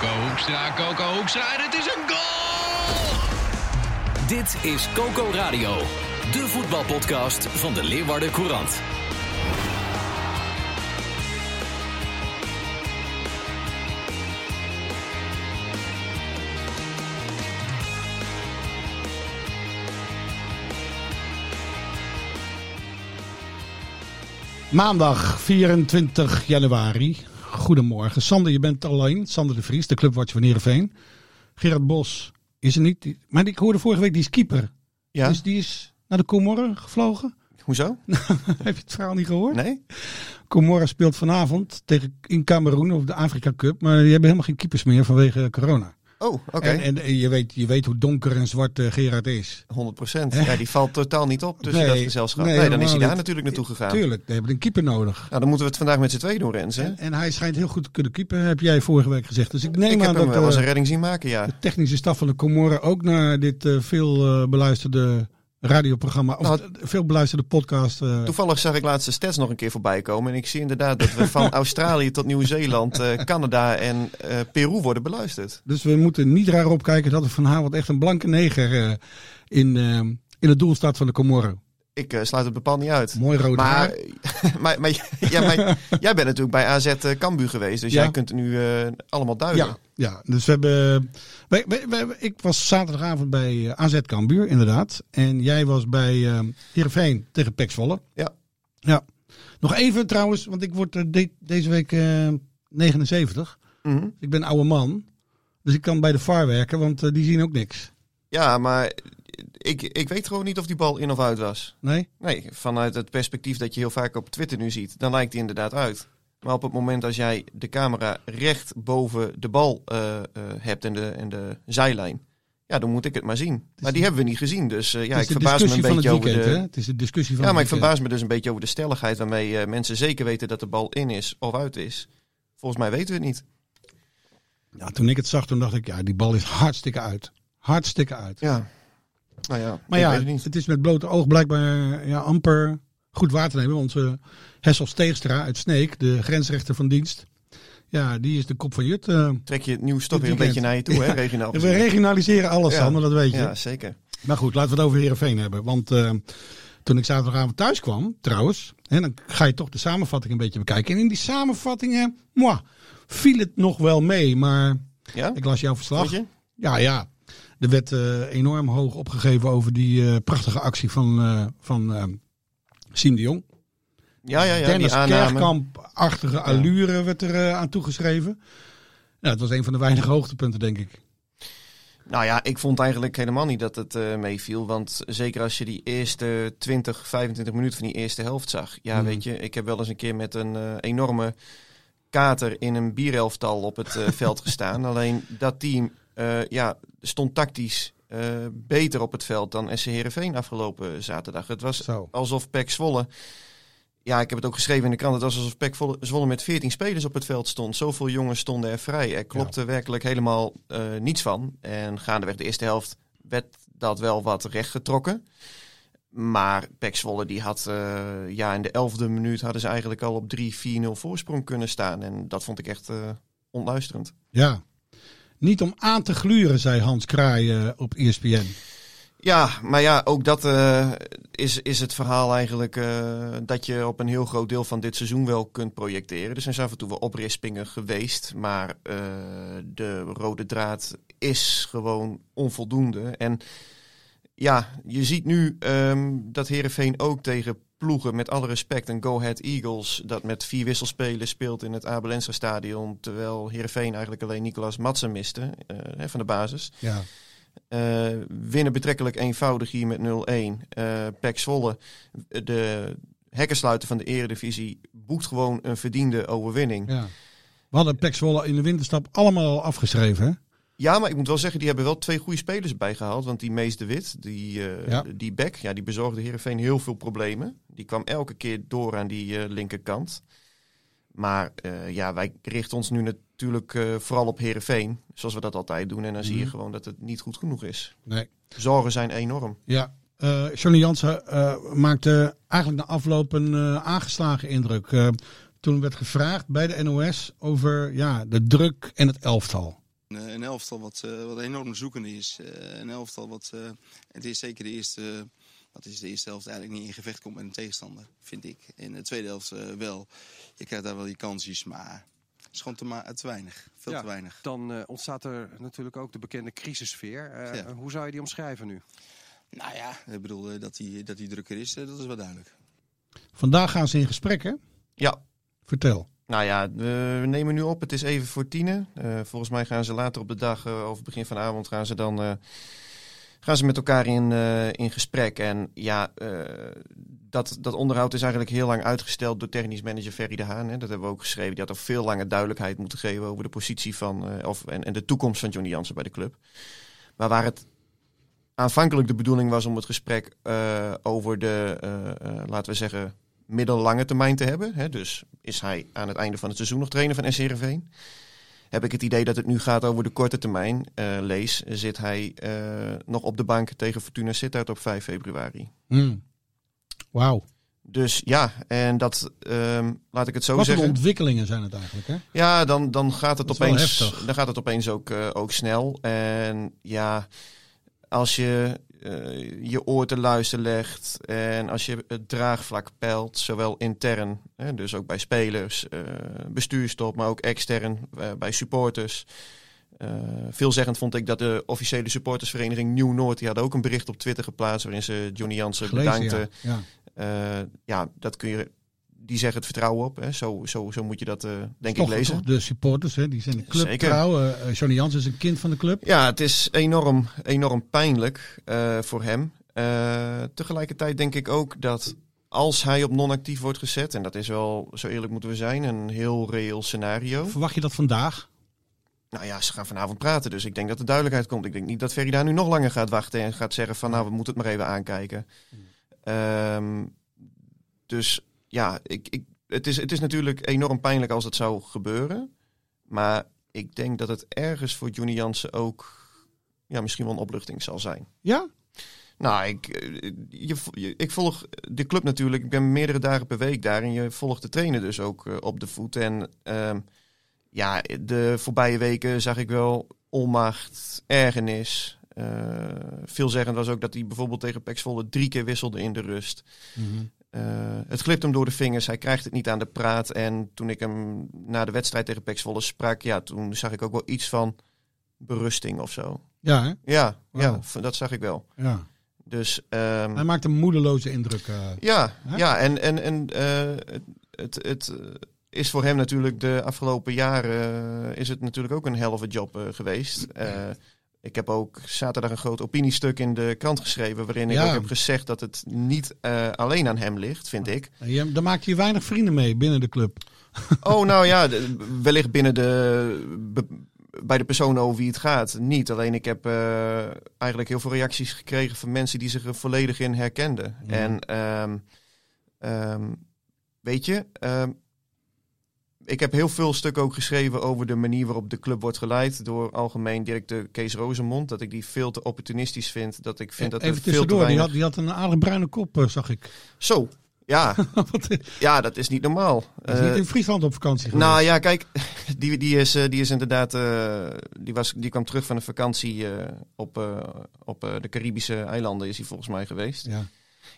Coco Hoekstra, Coco Hoekstra en het is een goal! Dit is Coco Radio, de voetbalpodcast van de Leeuwarden Courant. Maandag 24 januari. Goedemorgen. Sander, je bent alleen. Sander de Vries, de clubwatcher van Heerenveen. Gerard Bos is er niet. Maar ik hoorde vorige week, die is keeper. Ja, Dus die is naar de Comoren gevlogen. hoezo? Heb je het verhaal niet gehoord? Nee? Comoren speelt vanavond tegen, in Cameroen op de Afrika Cup. Maar die hebben helemaal geen keepers meer vanwege corona. Oh, oké. En, en je, weet, je weet hoe donker en zwart eh, Gerard is. 100 procent. Ja, die valt totaal niet op tussen Nee, dat gezelschap. nee, Nee, dan is hij daar niet. natuurlijk naartoe gegaan. Tuurlijk, die hebben een keeper nodig. Nou, dan moeten we het vandaag met z'n tweeën doen, Rens. Hè? En, en hij schijnt heel goed te kunnen keeper, heb jij vorige week gezegd. Dus ik neem Ik aan heb hem dat wel als eh, een redding zien maken, ja. de technische staf van de Comoren ook naar dit eh, veel eh, beluisterde radioprogramma, of Nou, veel beluisterde podcast. eh, Toevallig zag ik laatst de stats nog een keer voorbij komen. En ik zie inderdaad dat we van Australië tot Nieuw-Zeeland, eh, Canada en eh, Peru worden beluisterd. dus we moeten niet raar opkijken dat er vanavond echt een blanke neger in, in het doel staat van de Comoren. Ik eh, sluit het bepaald niet uit. Mooi rood Maar, haar. maar, maar, ja, maar jij bent natuurlijk bij AZ eh, Cambuur geweest. Dus Ja. jij kunt het nu eh, allemaal duiden. Ja, ja, dus we hebben. Wij, wij, wij- ik was zaterdagavond bij AZ Cambuur, inderdaad. En jij was bij eh Heerenveen tegen Pek Zwolle. Ja. Ja. Nog even trouwens, want ik word de- deze week eh 79. Mhm. Ik ben oude man. Dus ik kan bij de VAR werken, want die zien ook niks. Ja, maar ik, ik weet gewoon niet of die bal in of uit was. Nee? Nee, vanuit het perspectief dat je heel vaak op Twitter nu ziet, dan lijkt die inderdaad uit. Maar op het moment als jij de camera recht boven de bal eh, eh, hebt en de, en de zijlijn, ja, dan moet ik het maar zien. Maar die hebben we niet gezien, dus eh, ja, ik verbaas me een beetje over de... hè? Het is de discussie van Ja, maar ik verbaas me dus een beetje over de stelligheid waarmee mensen zeker weten dat de bal in is of uit is. Volgens mij weten we het niet. Ja, toen ik het zag, toen dacht ik, ja, die bal is hartstikke uit. Hartstikke uit. Ja. Nou ja, Maar ja, het is met blote oog blijkbaar ja, amper goed waar te nemen. Want uh, Hessel Steegstra uit Sneek, de grensrechter van dienst. Ja, die is de kop van Jut. Uh, Trek je het nieuws toch weer een beetje naar je toe, Ja. hè, regionaal. we regionaliseren alles, Ja. Sander, dat weet je. Ja, zeker. Maar goed, laten we het over Heerenveen hebben. Want eh, toen ik zaterdagavond thuis kwam, trouwens, hè, dan ga je toch de samenvatting een beetje bekijken. En in die samenvattingen, moi, viel het nog wel mee. Maar Ja? ik las jouw verslag. Ja, ja. Er werd eh, enorm hoog opgegeven over die eh, prachtige actie van, eh van Siem de Jong. Ja, ja, ja. Dennis. Kerkamp-achtige allure werd er aan toegeschreven. Nou, het was een van de weinige hoogtepunten, denk ik. Nou ja, ik vond eigenlijk helemaal niet dat het meeviel. Want zeker als je die eerste 20, 25 minuten van die eerste helft zag. Ja, Mhm. weet je, ik heb wel eens een keer met een enorme kater in een bierelftal op het veld gestaan. Alleen dat team ja, stond tactisch eh, beter op het veld dan SC Heerenveen afgelopen zaterdag. Het was Zo. alsof Pek Zwolle... Ja, ik heb het ook geschreven in de krant. Het was alsof Pek Zwolle met 14 spelers op het veld stond. Zoveel jongens stonden er vrij. Er klopte werkelijk helemaal eh, niets van. En gaandeweg de eerste helft werd dat wel wat rechtgetrokken. Maar Pek Zwolle die had eh, ja, in de elfde minuut hadden ze eigenlijk al op 3-4-0 voorsprong kunnen staan. En dat vond ik echt eh, onluisterend. Ja. Niet om aan te gluren, zei Hans Kraai eh, op ESPN. Ja, maar ja, ook dat eh, is, is het verhaal eigenlijk eh, dat je op een heel groot deel van dit seizoen wel kunt projecteren. Er zijn af en toe wel oprispingen geweest, maar de rode draad is gewoon onvoldoende. En ja, je ziet nu ehm, dat Herenveen ook tegen ploegen, met alle respect, een Go Ahead Eagles, dat met vier wisselspelers speelt in het Abel Enstra stadion, terwijl Herenveen eigenlijk alleen Nicolas Madsen miste eh, van de basis. Ja. Eh, winnen betrekkelijk eenvoudig hier met 0-1. Eh Pek Zwolle, de hekkersluiter van de eredivisie, boekt gewoon een verdiende overwinning. Ja. We hadden Pek Zwolle in de winterstap allemaal al afgeschreven, hè? Maar ik moet wel zeggen, die hebben wel twee goede spelers bijgehaald. Want die Mees de Wit, die, Ja. die back, ja, die bezorgde Heerenveen heel veel problemen. Die kwam elke keer door aan die eh, linkerkant. Maar eh, ja, wij richten ons nu natuurlijk vooral op Heerenveen. Zoals we dat altijd doen. En dan zie je Mhm. gewoon dat het niet goed genoeg is. Nee. Zorgen zijn enorm. Ja. eh Johnny Jansen maakte eigenlijk na afloop een aangeslagen indruk. Toen werd gevraagd bij de NOS over ja, de druk en het elftal. Een, een elftal wat, uh, wat enorm zoekende is. Uh, een elftal wat, uh, het is zeker de eerste, wat is de eerste helft eigenlijk niet in gevecht komt met een tegenstander, vind ik. In de tweede helft wel. Je krijgt daar wel die kansjes, maar het is gewoon te, ma- te weinig. Veel Ja, te weinig. Dan ontstaat er natuurlijk ook de bekende crisissfeer. Ja. Hoe zou je die omschrijven nu? Nou ja, ik bedoel eh, dat die, dat die drukker is, eh, dat is wel duidelijk. Vandaag gaan ze in gesprek, hè? Ja, Vertel. Nou ja, we we nemen nu op. Het is even voor tienen. Eh, volgens mij gaan ze later op de dag eh, of begin van de avond gaan ze dan eh, gaan ze met elkaar in, eh, in gesprek. En ja, eh, dat, dat onderhoud is eigenlijk heel lang uitgesteld door technisch manager Ferry de Haan. Hè. Dat hebben we ook geschreven. Die had er veel langer duidelijkheid moeten geven over de positie van eh, of, en, de toekomst van Johnny Jansen bij de club. Maar waar het aanvankelijk de bedoeling was om het gesprek eh, over de, eh, eh, laten we zeggen, middellange termijn te hebben. Hè? Dus is hij aan het einde van het seizoen nog trainer van SCRV? Heb ik het idee dat het nu gaat over de korte termijn. Eh, lees, zit hij eh, nog op de bank tegen Fortuna Sittard op 5 februari. Hmm. Wauw. Dus ja, en dat, ehm, laat ik het zo Wat voor zeggen. ontwikkelingen zijn het eigenlijk, hè? Ja, dan, dan, gaat het opeens, dan gaat het opeens ook, eh, ook snel. En ja, als je eh, je oor te luisteren legt en als je het draagvlak peilt, zowel intern, hè, dus ook bij spelers, eh bestuurstop, maar ook extern eh, bij supporters. Veelzeggend vond ik dat de officiële supportersvereniging Nieuw-Noord, die had ook een bericht op Twitter geplaatst waarin ze Johnny Jansen bedankte. ja. ja. Ja, dat kun je, die zeggen het vertrouwen op. Hè. Zo, zo, zo moet je dat eh, denk Toch, ik lezen. toch de supporters, hè? die zijn de club Zeker. trouw. Eh, eh, Johnny Jans is een kind van de club. Ja, het is enorm, enorm pijnlijk voor hem. Tegelijkertijd denk ik ook dat als hij op non-actief wordt gezet, en dat is wel, zo eerlijk moeten we zijn, een heel reëel scenario. Verwacht je dat vandaag? Nou ja, ze gaan vanavond praten, dus ik denk dat er duidelijkheid komt. Ik denk niet dat Ferry daar nu nog langer gaat wachten en gaat zeggen van nou, we moeten het maar even aankijken. Ehm, dus ja, ik, ik, het, is, het is natuurlijk enorm pijnlijk als het zou gebeuren. Maar ik denk dat het ergens voor Johnny Jansen ook ja, misschien wel een opluchting zal zijn. Ja? Nou, ik, eh, je, je- ik volg de club natuurlijk. Ik ben meerdere dagen per week daar. En je volgt de trainer dus ook eh, op de voet. En ehm, ja, de voorbije weken zag ik wel onmacht, ergernis. Eh veelzeggend was ook dat hij bijvoorbeeld tegen Pax Volle drie keer wisselde in de rust. Eh, het glipt hem door de vingers. Hij krijgt het niet aan de praat. En toen ik hem na de wedstrijd tegen Volle sprak, ja, toen zag ik ook wel iets van berusting of zo. Ja, hè? Ja, ja dat zag ik wel. Ja. Dus ehm, Hij maakt een moedeloze indruk. eh. ja, Hè? ja, en, en, en eh, het, het, het eh, is voor hem natuurlijk de afgelopen jaren eh, is het natuurlijk ook een helft job eh, geweest. Eh, ik heb ook zaterdag een groot opiniestuk in de krant geschreven waarin ik Ja. ook heb gezegd dat het niet eh, alleen aan hem ligt, vind ik. Je, daar maak je weinig vrienden mee binnen de club. Oh, nou ja, wellicht binnen de. be- bij de persoon over wie het gaat, niet. Alleen ik heb eh, eigenlijk heel veel reacties gekregen van mensen die zich er volledig in herkenden. Ja. En ehm, ehm, weet je, ehm, ik heb heel veel stukken ook geschreven over de manier waarop de club wordt geleid door algemeen directeur Kees Rozemond. Dat ik die veel te opportunistisch vind. Dat ik vind dat Even veel te tussendoor, die weinig... had, die had een aardig bruine kop, eh, zag ik. Zo, ja, is ja, dat is niet normaal. niet Eh, in Friesland op vakantie geweest? Nou ja, kijk, die, die, is, eh, die is inderdaad. die, was, die kwam terug van een vakantie op, op de Caribische eilanden, is hij volgens mij geweest. Ja.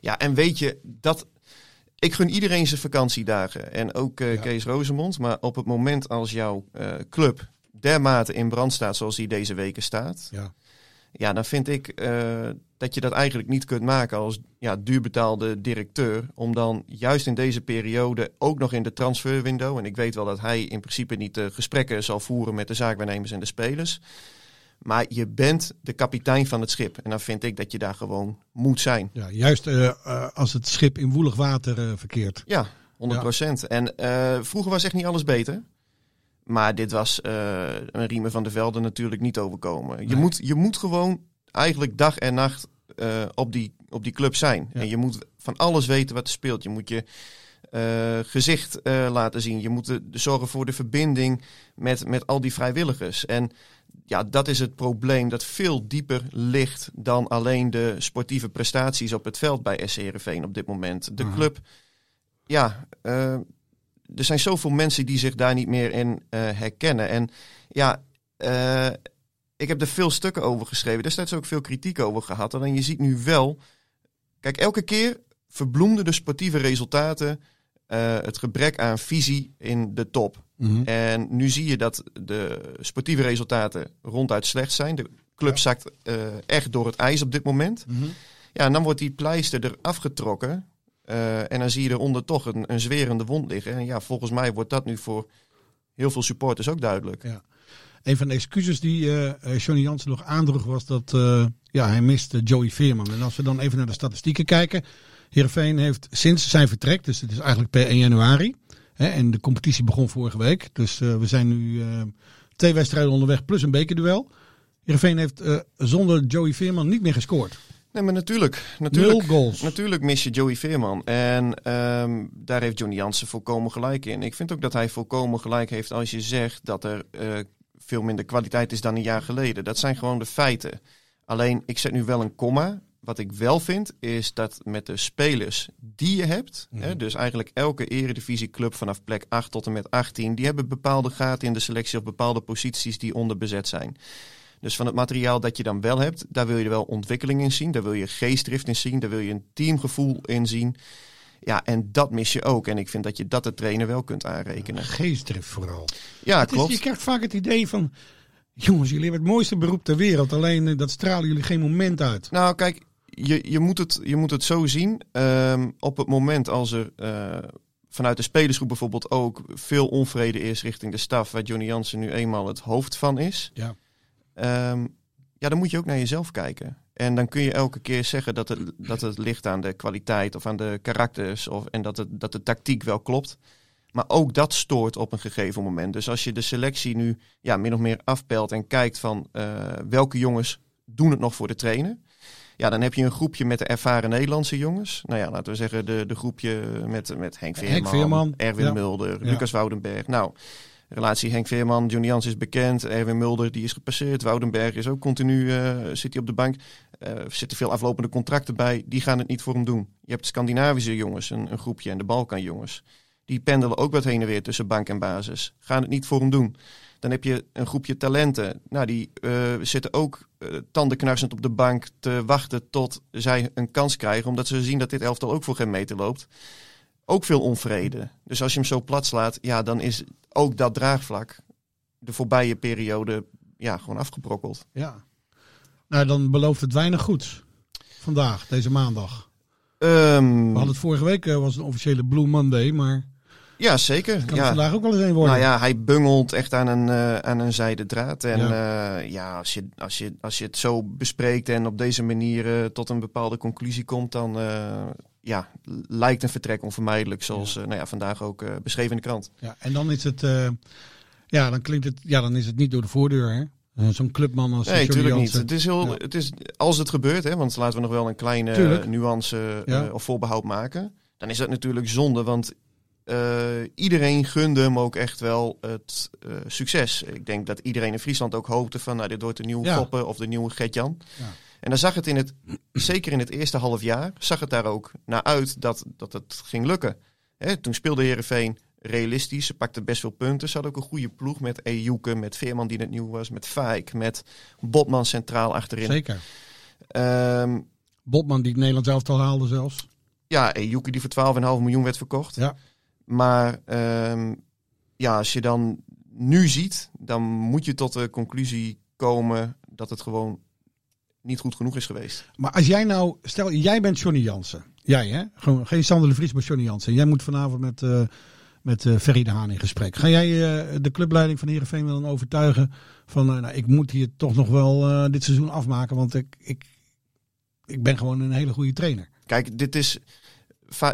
Ja, en weet je, dat. Ik gun iedereen zijn vakantiedagen. En ook eh, Ja. Kees Rozemond. Maar op het moment als jouw eh, club dermate in brand staat zoals die deze weken staat. Ja. Ja, dan vind ik eh, dat je dat eigenlijk niet kunt maken als ja, duurbetaalde directeur. Om dan juist in deze periode, ook nog in de transferwindow. En ik weet wel dat hij in principe niet de gesprekken zal voeren met de zaakwaarnemers en de spelers. Maar je bent de kapitein van het schip. En dan vind ik dat je daar gewoon moet zijn. Ja, juist eh, eh, als het schip in woelig water eh, verkeert. Ja, 100%. En eh, vroeger was echt niet alles beter. Maar dit was een Riemen van der Velde natuurlijk niet overkomen. Je, moet, je moet gewoon eigenlijk dag en nacht op, die, op die club zijn. Ja. En je moet van alles weten wat er speelt. Je moet je eh, gezicht eh, laten zien. Je moet de, zorgen voor de verbinding met, met al die vrijwilligers. En ja, dat is het probleem dat veel dieper ligt dan alleen de sportieve prestaties op het veld bij SC Heerenveen op dit moment. De Mhm. club, ja, eh, er zijn zoveel mensen die zich daar niet meer in herkennen. En ja, ik heb er veel stukken over geschreven. Destijds ook veel kritiek over gehad. Alleen je ziet nu wel. Kijk, elke keer verbloemden de sportieve resultaten. Eh, het gebrek aan visie in de top. Mhm. En nu zie je dat de sportieve resultaten ronduit slecht zijn. De club zakt eh, echt door het ijs op dit moment. Mhm. Ja, en dan wordt die pleister er afgetrokken. eh, en dan zie je eronder toch een, een zwerende wond liggen. En ja, volgens mij wordt dat nu voor heel veel supporters ook duidelijk. Ja. Een van de excuses die eh, Johnny Jansen nog aandroeg was dat ja, hij miste Joey Veerman. En als we dan even naar de statistieken kijken. Heerenveen heeft sinds zijn vertrek, dus het is eigenlijk per 1 januari. Hè, en de competitie begon vorige week. Dus eh, we zijn nu eh, twee wedstrijden onderweg plus een bekerduel. Heerenveen heeft eh, zonder Joey Veerman niet meer gescoord. Nee, maar natuurlijk. Natuurlijk, Nul goals. natuurlijk mis je Joey Veerman. En ehm, daar heeft Johnny Jansen volkomen gelijk in. Ik vind ook dat hij volkomen gelijk heeft als je zegt dat er veel minder kwaliteit is dan een jaar geleden. Dat zijn gewoon de feiten. Alleen, ik zet nu wel een komma. Wat ik wel vind, is dat met de spelers die je hebt, hè, dus eigenlijk elke eredivisieclub vanaf plek 8 tot en met 18, die hebben bepaalde gaten in de selectie of bepaalde posities die onderbezet zijn. Dus van het materiaal dat je dan wel hebt, daar wil je wel ontwikkeling in zien. Daar wil je geestdrift in zien. Daar wil je een teamgevoel in zien. Ja, en dat mis je ook. En ik vind dat je dat de trainer wel kunt aanrekenen. Geestdrift vooral. Ja, Het is- klopt. je krijgt vaak het idee van... Jongens, jullie hebben het mooiste beroep ter wereld. Alleen eh, dat stralen jullie geen moment uit. Nou, kijk, je, je, moet, het, je moet het zo zien. Ehm, op het moment als er eh, vanuit de spelersgroep bijvoorbeeld ook veel onvrede is richting de staf, waar Johnny Jansen nu eenmaal het hoofd van is. Ja. Ehm, ja, dan moet je ook naar jezelf kijken. En dan kun je elke keer zeggen dat het, dat het ligt aan de kwaliteit of aan de karakters. Of, en dat, het, dat de tactiek wel klopt. Maar ook dat stoort op een gegeven moment. Dus als je de selectie nu ja, min of meer afpelt en kijkt van eh, welke jongens doen het nog voor de trainer. Ja, dan heb je een groepje met de ervaren Nederlandse jongens. Nou ja, laten we zeggen de, de groepje met, met Henk Veerman, Henk Veerman, Erwin ja. Mulder. Lucas Woudenberg. Nou, relatie Henk Veerman, Johnny Jans is bekend. Erwin Mulder die is gepasseerd. Woudenberg is ook continu, eh, zit hij op de bank. Er zitten veel aflopende contracten bij. Die gaan het niet voor hem doen. Je hebt Scandinavische jongens, een, een groepje, en de Balkan jongens. Die pendelen ook wat heen en weer tussen bank en basis. Gaan het niet voor hem doen. Dan heb je een groepje talenten. Nou, die eh, zitten ook eh, tandenknarsend op de bank te wachten tot zij een kans krijgen. Omdat ze zien dat dit elftal ook voor geen meter loopt. Ook veel onvrede. Dus als je hem zo plat slaat, ja, dan is ook dat draagvlak de voorbije periode ja, gewoon afgebrokkeld. Ja. Nou, dan belooft het weinig goeds. Vandaag, deze maandag. Ehm, We hadden het vorige week, eh, was een officiële Blue Monday. Maar ja, zeker. kan Ja. vandaag ook wel eens een worden. Nou ja, hij bungelt echt aan een, eh, aan een zijde draad. En Ja. ja, ja als, je, als, je, als je het zo bespreekt en op deze manier eh, tot een bepaalde conclusie komt, dan eh, ja, lijkt een vertrek onvermijdelijk. Zoals eh, nou ja, vandaag ook eh, beschreven in de krant. Ja, en dan is het, eh, ja, dan klinkt het, ja, dan is het niet door de voordeur, hè? Eh, Zo'n clubman als Nee, natuurlijk niet. Het is heel, Ja. het is, als het gebeurt, hè, want laten we nog wel een kleine nuance eh, Ja. of voorbehoud maken. Dan is dat natuurlijk zonde, want eh, iedereen gunde hem ook echt wel het eh, succes. Ik denk dat iedereen in Friesland ook hoopte van, nou, dit wordt de nieuwe Ja. Foppe of de nieuwe Gert-Jan. Ja. En dan zag het in het, zeker in het eerste half jaar, zag het daar ook naar uit dat, dat het ging lukken. Hè, toen speelde Herenveen realistisch. Ze pakten best veel punten. Ze hadden ook een goede ploeg met Ejuke, met Veerman die net nieuw was, met Fijk, met Botman centraal achterin. Zeker. Ehm, Botman die het Nederlands elftal haalde zelfs. ja, Ejuke die voor 12,5 miljoen werd verkocht. Ja. Maar ehm, ja, als je dan nu ziet, dan moet je tot de conclusie komen dat het gewoon niet goed genoeg is geweest. Maar als jij nou, stel jij bent Johnny Jansen. Jij hè? Gewoon geen Sander de Vries, maar Johnny Jansen. Jij moet vanavond met, eh met eh Ferry de Haan in gesprek. Ga jij eh, de clubleiding van Heerenveen wel dan overtuigen van, nou, ik moet hier toch nog wel dit seizoen afmaken, want ik, ik, ik ben gewoon een hele goede trainer. Kijk, dit, is,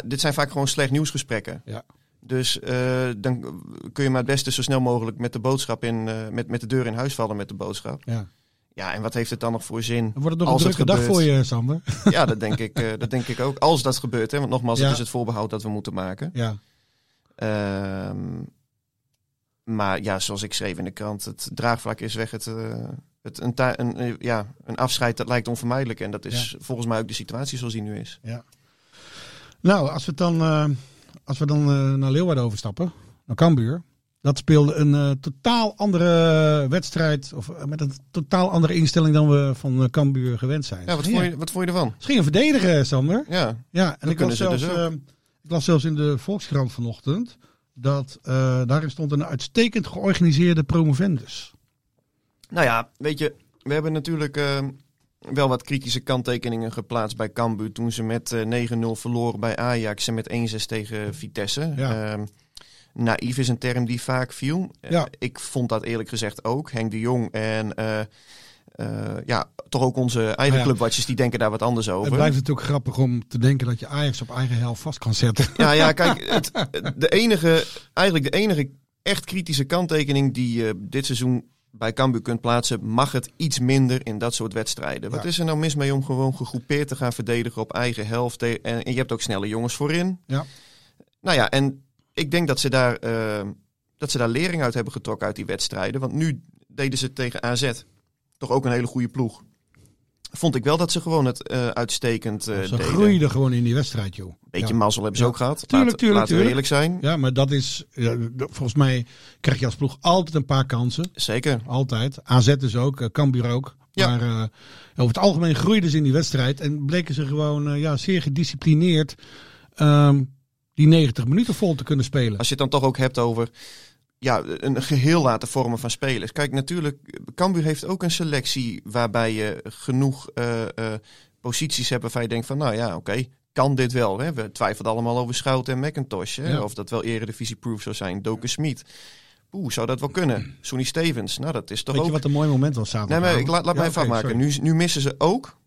dit zijn vaak gewoon slecht nieuwsgesprekken. Ja. Dus eh, dan kun je maar het beste zo snel mogelijk met de boodschap in, eh, met, met de deur in huis vallen met de boodschap. Ja. Ja, en wat heeft het dan nog voor zin? Dan wordt het nog Als een het drukke dag voor je, Sander. Ja, dat denk, ik, eh, dat denk ik ook. Als dat gebeurt, hè? want nogmaals, Ja. het is het voorbehoud dat we moeten maken. Ja. Ehm, maar ja, zoals ik schreef in de krant, het draagvlak is weg. Het, het, een, een, ja, een afscheid dat lijkt onvermijdelijk. En dat is volgens mij ook de situatie zoals die nu is. Ja. Nou, als we dan, eh, als we dan eh, naar Leeuwarden overstappen, naar Cambuur. Dat speelde een eh, totaal andere wedstrijd. Of eh, met een totaal andere instelling dan we van Cambuur gewend zijn. Ja, wat vond je, wat vond je ervan? Ze gingen verdedigen, Sander. Ja, Ja, en ik las, dus zelfs, ik las zelfs in de Volkskrant vanochtend. Dat daarin stond een uitstekend georganiseerde promovendus. Nou ja, weet je, we hebben natuurlijk eh, wel wat kritische kanttekeningen geplaatst bij Cambuur toen ze met eh, 9-0 verloren bij Ajax en met 1-6 tegen Vitesse. Ja. Ehm, naïef is een term die vaak viel. Eh, ik vond dat eerlijk gezegd ook. Henk de Jong en eh, eh, ja, toch ook onze eigen Nou ja. clubwatchers die denken daar wat anders over. Het blijft natuurlijk grappig om te denken dat je Ajax op eigen helft vast kan zetten. Ja, ja, kijk, het, de enige, eigenlijk de enige echt kritische kanttekening die dit seizoen bij Cambuur kunt plaatsen, mag het iets minder in dat soort wedstrijden. Wat is er nou mis mee om gewoon gegroepeerd te gaan verdedigen op eigen helft? En, en je hebt ook snelle jongens voorin. Ja. Nou ja, en ik denk dat ze daar, eh, dat ze daar lering uit hebben getrokken uit die wedstrijden. Want nu deden ze tegen AZ toch ook een hele goede ploeg. Vond ik wel dat ze gewoon het eh, uitstekend eh Ze deden. groeiden gewoon in die wedstrijd, joh. Beetje ja. mazzel hebben ze Ja. ook gehad. Tuurlijk, Laat- tuurlijk, laten we tuurlijk. eerlijk zijn. Ja, maar dat is, ja, volgens mij krijg je als ploeg altijd een paar kansen. Zeker. Altijd. AZ dus ook, eh, Cambuur ook. Ja. Maar over het algemeen groeiden ze in die wedstrijd. En bleken ze gewoon ja, zeer gedisciplineerd ehm, die 90 minuten vol te kunnen spelen. Als je het dan toch ook hebt over ja, een geheel laten vormen van spelers. Kijk, natuurlijk, Cambuur heeft ook een selectie waarbij je genoeg eh, eh, posities hebt waarvan je denkt van, nou ja, oké, kan dit wel? Hè? We twijfelden allemaal over Schouten en McIntosh. Hè? Ja. Of dat wel eredivisie-proof zou zijn. Doken Smit. Oeh, zou dat wel kunnen? Sonny Stevens. Nou, dat is toch Weet ook... je wat een mooi moment was Nee, zaterdag? maar ik laat, laat Ja, mij afmaken. sorry. Nu, nu missen ze ook,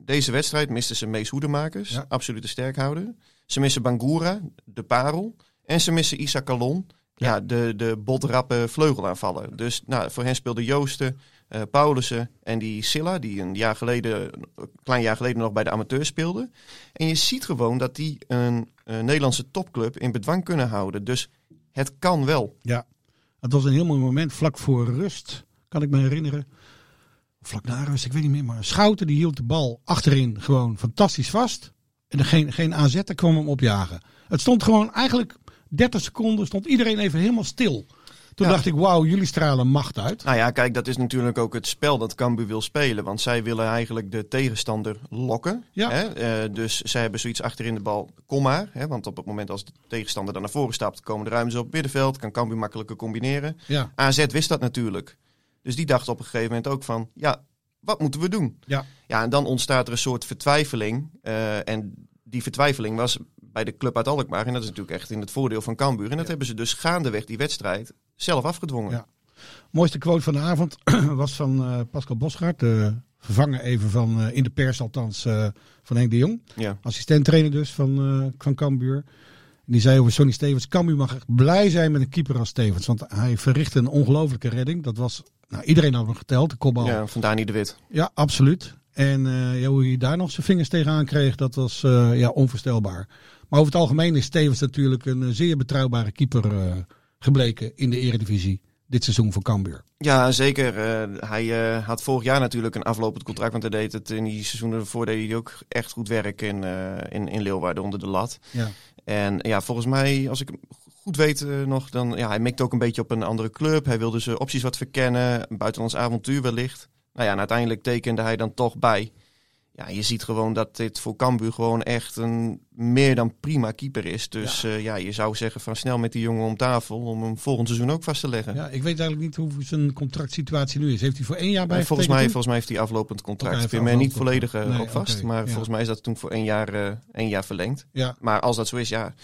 deze wedstrijd misten ze Mees Hoedemakers, Ja. absolute sterkhouder. Ze missen Bangura, de parel. En ze missen Isa Kalon, ja. De, de botrappe vleugelaanvaller. Dus nou, voor hen speelde Joosten, eh Paulussen en die Silla, die een jaar geleden, een klein jaar geleden nog bij de amateur speelde. En je ziet gewoon dat die een, Nederlandse topclub in bedwang kunnen houden. Dus het kan wel. Ja, het was een heel mooi moment vlak voor rust, kan ik me herinneren. Vlak na rust, ik weet niet meer. Maar Schouten die hield de bal achterin gewoon fantastisch vast. En er geen, geen AZ'er kwam hem opjagen. Het stond gewoon eigenlijk 30 seconden, stond iedereen even helemaal stil. Toen Ja. dacht ik, wauw, jullie stralen macht uit. Nou ja, kijk, dat is natuurlijk ook het spel dat Cambuur wil spelen. Want zij willen eigenlijk de tegenstander lokken. Ja. Hè? Eh, dus zij hebben zoiets achterin de bal, kom maar. Hè? Want op het moment als de tegenstander dan naar voren stapt, komen de ruimtes op het middenveld. Kan Cambuur makkelijker combineren. Ja, AZ wist dat natuurlijk. Dus die dacht op een gegeven moment ook van, ja, wat moeten we doen? ja. Ja, en dan ontstaat er een soort vertwijfeling. Eh, en die vertwijfeling was bij de club uit Alkmaar. En dat is natuurlijk echt in het voordeel van Cambuur. En dat hebben ze dus gaandeweg die wedstrijd zelf afgedwongen. Ja. Mooiste quote van de avond was van eh, Pascal Bosgaard. De vervanger even van, eh, in de pers althans, eh, van Henk de Jong. ja. assistent-trainer dus van, van Cambuur. En die zei over Sonny Stevens, Cambuur mag echt blij zijn met een keeper als Stevens. Want hij verrichtte een ongelofelijke redding. Dat was, nou, iedereen had hem geteld, de kopbal. Ja, Ja, van Dani de Wit. absoluut. En eh, ja, hoe hij daar nog zijn vingers tegenaan kreeg, dat was eh, ja, onvoorstelbaar. Maar over het algemeen is Stevens natuurlijk een eh, zeer betrouwbare keeper gebleken in de eredivisie. Dit seizoen voor Cambuur. Ja, zeker. Hij had vorig jaar natuurlijk een aflopend contract. Want hij deed het in die seizoenen ervoor deed hij ook echt goed werk in, in, in Leeuwarden onder de lat. Ja. En ja, volgens mij, als ik goed weet nog, dan ja, hij mikte ook een beetje op een andere club. Hij wilde zijn opties wat verkennen, een buitenlands avontuur wellicht. Nou ja, en uiteindelijk tekende hij dan toch bij. Ja, je ziet gewoon dat dit voor Cambuur gewoon echt een meer dan prima keeper is. Dus ja, ja je zou zeggen van snel met die jongen om tafel om hem volgend seizoen ook vast te leggen. ja, ik weet eigenlijk niet hoe zijn contractsituatie nu is. Heeft hij voor één jaar bij Nee, volgens, mij, volgens mij heeft hij aflopend contract. Oké, Ik ben niet volledig eh, op vast. maar ja. volgens mij is dat toen voor één jaar, eh, één jaar verlengd. Ja, Maar als dat zo is, ja,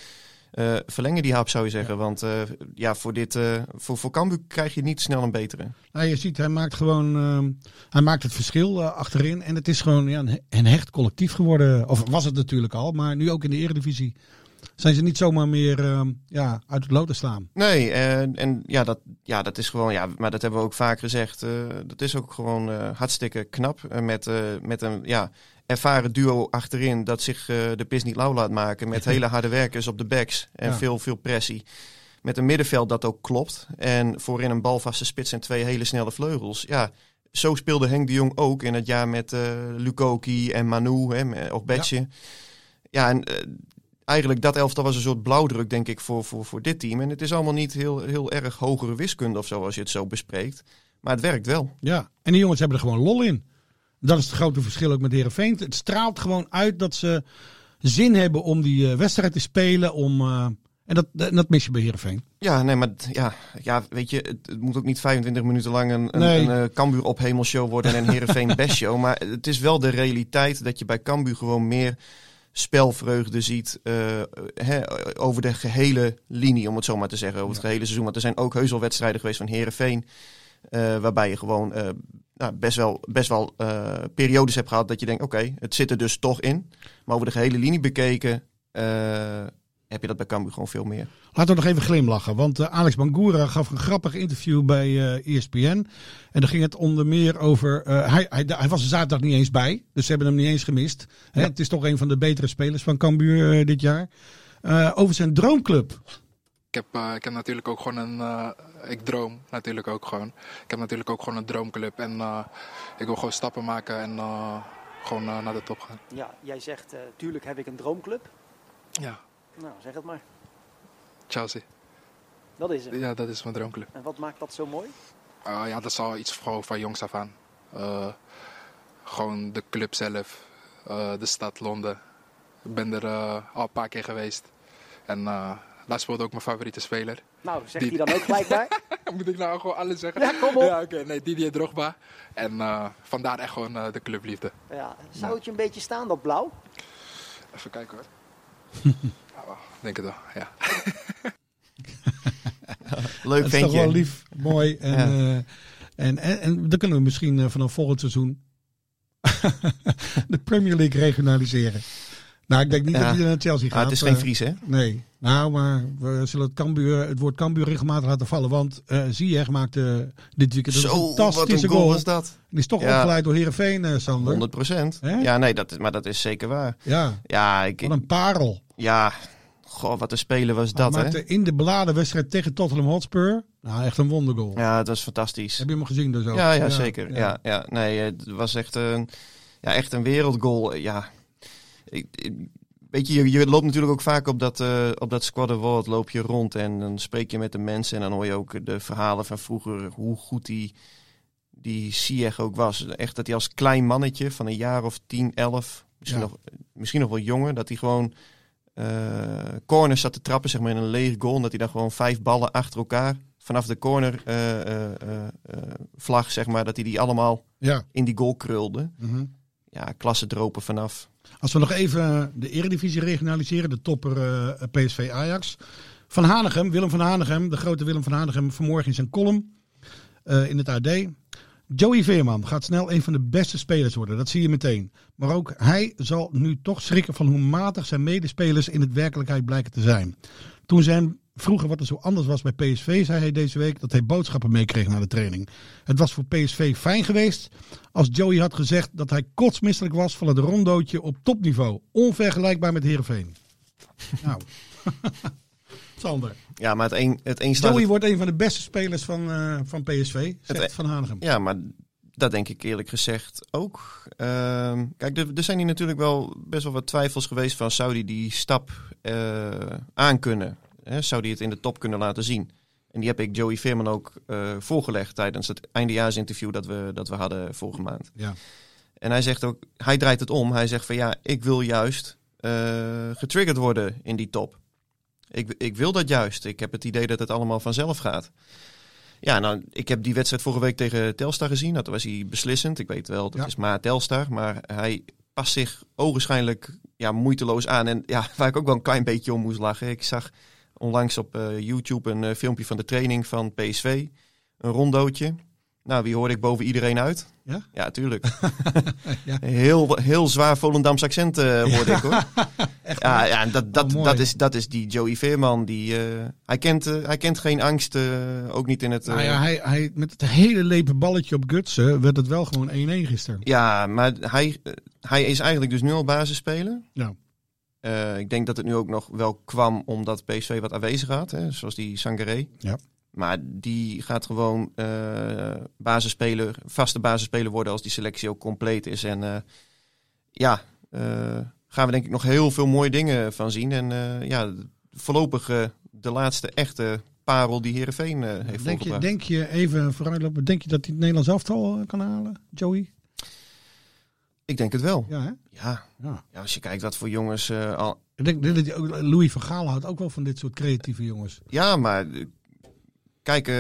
eh, verlengen die hap zou je zeggen. Want eh, ja, voor, dit, eh, voor, voor Cambuur krijg je niet snel een betere. Nou, je ziet, hij maakt gewoon ehm, hij maakt het verschil achterin. En het is gewoon ja, een, een hecht collectief geworden. Of was het natuurlijk al, maar nu ook in de Eredivisie. Zijn ze niet zomaar meer ehm, ja, uit het lood te slaan. Nee, en, en ja, dat, ja, dat is gewoon, ja, maar dat hebben we ook vaak gezegd. dat is ook gewoon hartstikke knap. met, met een ja, ervaren duo achterin dat zich eh, de pis niet lauw laat maken. Met hele harde werkers op de backs en Ja. veel, veel pressie. Met een middenveld dat ook klopt. En voorin een balvaste spits en twee hele snelle vleugels. Ja, zo speelde Henk de Jong ook in het jaar met eh Lukoki en Manu hè, met- of Betje. Ja, en eh, eigenlijk dat elftal was een soort blauwdruk, denk ik, voor, voor, voor dit team. En het is allemaal niet heel, heel erg hogere wiskunde of zo, als je het zo bespreekt. Maar het werkt wel. Ja, en die jongens hebben er gewoon lol in. Dat is het grote verschil ook met Herenveen. Het straalt gewoon uit dat ze zin hebben om die eh, wedstrijd te spelen. Om, eh, en dat, dat mis je bij Herenveen. Ja, nee, maar ja, ja weet je, het, het moet ook niet 25 minuten lang een, een, Nee. een, eh, Cambuur op hemelshow worden en een Heerenveen bestshow. Maar het is wel de realiteit dat je bij Cambuur gewoon meer spelvreugde ziet hè, over de gehele linie, om het zo maar te zeggen, over het gehele seizoen. Want er zijn ook heus wel wedstrijden geweest van Heerenveen, eh waarbij je gewoon nou, best wel, best wel eh, periodes hebt gehad dat je denkt, oké, het zit er dus toch in. Maar over de gehele linie bekeken eh, heb je dat bij Cambuur gewoon veel meer. Laten we nog even glimlachen. Want eh, Alex Bangura gaf een grappig interview bij ESPN. En daar ging het onder meer over. hij, hij, hij was er zaterdag niet eens bij. Dus ze hebben hem niet eens gemist. Hè, het is toch een van de betere spelers van Cambuur dit jaar. Over zijn droomclub. Ik heb, eh, ik heb natuurlijk ook gewoon een. eh, ik droom natuurlijk ook gewoon. Ik heb natuurlijk ook gewoon een droomclub. En eh, ik wil gewoon stappen maken en gewoon naar de top gaan. Ja, jij zegt, tuurlijk heb ik een droomclub. Ja, Nou, zeg het maar. Chelsea. Dat is het. Ja, dat is mijn droomclub. En wat maakt dat zo mooi? Ja, dat is al iets gewoon van jongs af aan. Gewoon de club zelf, de stad Londen. Ik ben er al een paar keer geweest. En speelde ook mijn favoriete speler. Nou, zegt Die- hij dan ook blijkbaar? Moet ik nou gewoon alles zeggen? Ja, kom op. Ja, oké. Nee, Didier Drogba. En eh, vandaar echt gewoon eh, de clubliefde. Ja, zou het je een beetje staan, dat blauw? Even kijken hoor. ja, wel, denk het wel, ja. Leuk Dat is toch ventje. wel lief, mooi. En, Ja. eh, en, en, en dan kunnen we misschien eh, vanaf volgend seizoen de Premier League regionaliseren. Nou, ik denk niet Ja. dat hij naar Chelsea gaat. Ah, het is geen eh, Fries, hè? Nee, nou, maar we zullen het, Cambuur, het woord Cambuur regelmatig laten vallen. Want eh Ziyech maakte dit weekend een Zo, wat fantastische een goal goal. was dat. Die is toch Ja. opgeleid door Heerenveen, eh Sander. 100 procent. Ja, nee, dat, is- maar dat is zeker waar. Ja, Ja, ik, wat een parel. ja goh, wat een speler was dat, hè? maakte in de beladen wedstrijd tegen Tottenham Hotspur. Nou, echt een wondergoal. Ja, het was fantastisch. Heb je hem gezien dus ook? Ja, ja, zeker. Ja. Ja, nee, het was echt een, ja, echt een wereldgoal. Ja, ik, ik- weet je, je, je loopt natuurlijk ook vaak op dat, eh op dat squad loop je rond en dan spreek je met de mensen en dan hoor je ook de verhalen van vroeger, hoe goed die, die Sieg ook was. Echt dat hij als klein mannetje van een jaar of 10, 11, misschien, Ja. nog, misschien nog wel jonger, dat hij gewoon eh corners zat te trappen, zeg maar in een leeg goal. En dat hij dan gewoon vijf ballen achter elkaar vanaf de corner eh, vlag, zeg maar, dat hij die allemaal Ja. in die goal krulde. Mhm. Ja, klasse dropen vanaf. Als we nog even de Eredivisie regionaliseren, de topper eh, PSV Ajax. Van Hanegem, Willem van Hanegem, de grote Willem van Hanegem, vanmorgen in zijn column eh, in het AD. Joey Veerman gaat snel een van de beste spelers worden, dat zie je meteen. Maar ook hij zal nu toch schrikken van hoe matig zijn medespelers in het werkelijkheid blijken te zijn. Toen ze hem vroegen wat er zo anders was bij PSV, zei hij deze week dat hij boodschappen meekreeg naar de training. Het was voor PSV fijn geweest als Joey had gezegd dat hij kotsmisselijk was van het rondootje op topniveau. Onvergelijkbaar met Heerenveen. nou, Sander. Ja, maar het een, het een Joey het- wordt een van de beste spelers van, eh, van PSV, zegt Het- Van Hanegem. Ja, maar dat denk ik eerlijk gezegd ook. Ehm, kijk, er, er zijn hier natuurlijk wel best wel wat twijfels geweest van... zou die die stap eh aankunnen? Hè? Zou die het in de top kunnen laten zien? En die heb ik Joey Veerman ook eh, voorgelegd tijdens het eindejaarsinterview dat we, dat we hadden vorige maand. Ja. En hij zegt ook, hij draait het om. Hij zegt van ja, ik wil juist eh, getriggerd worden in die top. Ik, ik wil dat juist. Ik heb het idee dat het allemaal vanzelf gaat. Ja, nou, ik heb die wedstrijd vorige week tegen Telstar gezien. Dat was hij beslissend. Ik weet wel, dat Ja. is maar Telstar. Maar hij past zich ogenschijnlijk ja, moeiteloos aan. En ja, waar ik ook wel een klein beetje om moest lachen. Ik zag onlangs op eh, YouTube een eh, filmpje van de training van PSV. Een rondootje. Nou, wie hoorde ik boven iedereen uit? Ja? Ja, tuurlijk. Ja. Heel, heel zwaar Volendams accent eh hoorde ik hoor. Echt Ja, ja dat, dat, Oh, mooi. dat, is, dat is die Joey Veerman. Die, hij, kent, hij kent geen angst, ook niet in het... Nou ja, hij, hij, met het hele lepe balletje op Gutsen werd het wel gewoon 1-1 gisteren. Ja, maar hij, hij is eigenlijk dus nu al basisspeler. Ja. Eh, ik denk dat het nu ook nog wel kwam omdat PSV wat aanwezig had, hè, zoals die Sangaré. Ja. Maar die gaat gewoon eh basisspeler, vaste basisspeler worden als die selectie ook compleet is. En eh, ja, gaan we denk ik nog heel veel mooie dingen van zien. En ja, voorlopig de laatste echte parel die Heerenveen heeft Denk je, denk je even vooruitlopen, denk je dat hij het Nederlands elftal eh, kan halen, Joey? Ik denk het wel. Ja, hè? Ja, Ja. ja als je kijkt wat voor jongens eh, al... Ik denk dat Louis van Gaal houdt ook wel van dit soort creatieve jongens. Ja, maar eh, kijk, eh,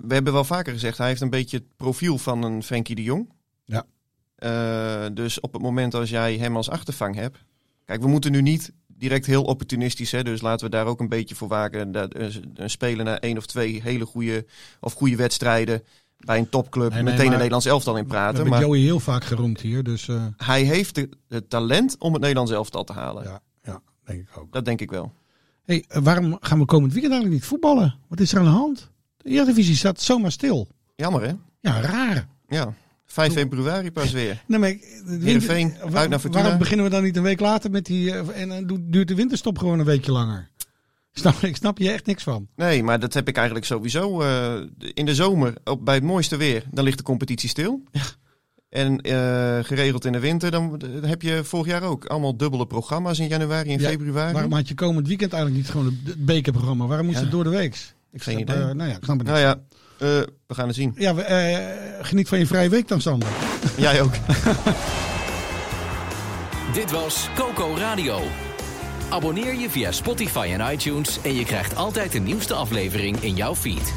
we hebben wel vaker gezegd, hij heeft een beetje het profiel van een Frenkie de Jong. Ja. Dus op het moment als jij hem als achtervang hebt. Kijk, we moeten nu niet direct heel opportunistisch, hè, dus laten we daar ook een beetje voor waken. Dat een, een speler na één of twee hele goede of goede wedstrijden bij een topclub Nee, nee, meteen maar- een Nederlands elftal in praten. Maar Joey heel vaak geroemd hier, dus eh, hij heeft het talent om het Nederlands elftal te halen. ja, ja, denk ik ook. Dat denk ik wel. Hey, eh, waarom gaan we komend weekend eigenlijk niet voetballen? Wat is er aan de hand? De Eredivisie staat zomaar stil. Jammer hè? Ja, raar. Ja. 5 februari pas weer. Nee, maar, winter- Heerenveen, uit naar Fortuna. Waarom beginnen we dan niet een week later met die... eh, en dan duurt de winterstop gewoon een weekje langer? Snap, ik snap hier echt niks van. Nee, maar dat heb ik eigenlijk sowieso. eh, in de zomer, op, bij het mooiste weer, dan ligt de competitie stil. En eh, geregeld in de winter, dan dan heb je vorig jaar ook allemaal dubbele programma's in januari en Ja, februari. Waarom had je komend weekend eigenlijk niet gewoon het- bekerprogramma? Waarom moest Ja. het door de week? Ik Geen snap, idee. eh, nou ja, ik snap het niet. Nou ja, eh, we gaan het zien. Ja, we, eh, geniet van je vrije week dan, Sander. Jij ook. Dit was Coco Radio. Abonneer je via Spotify en iTunes en je krijgt altijd de nieuwste aflevering in jouw feed.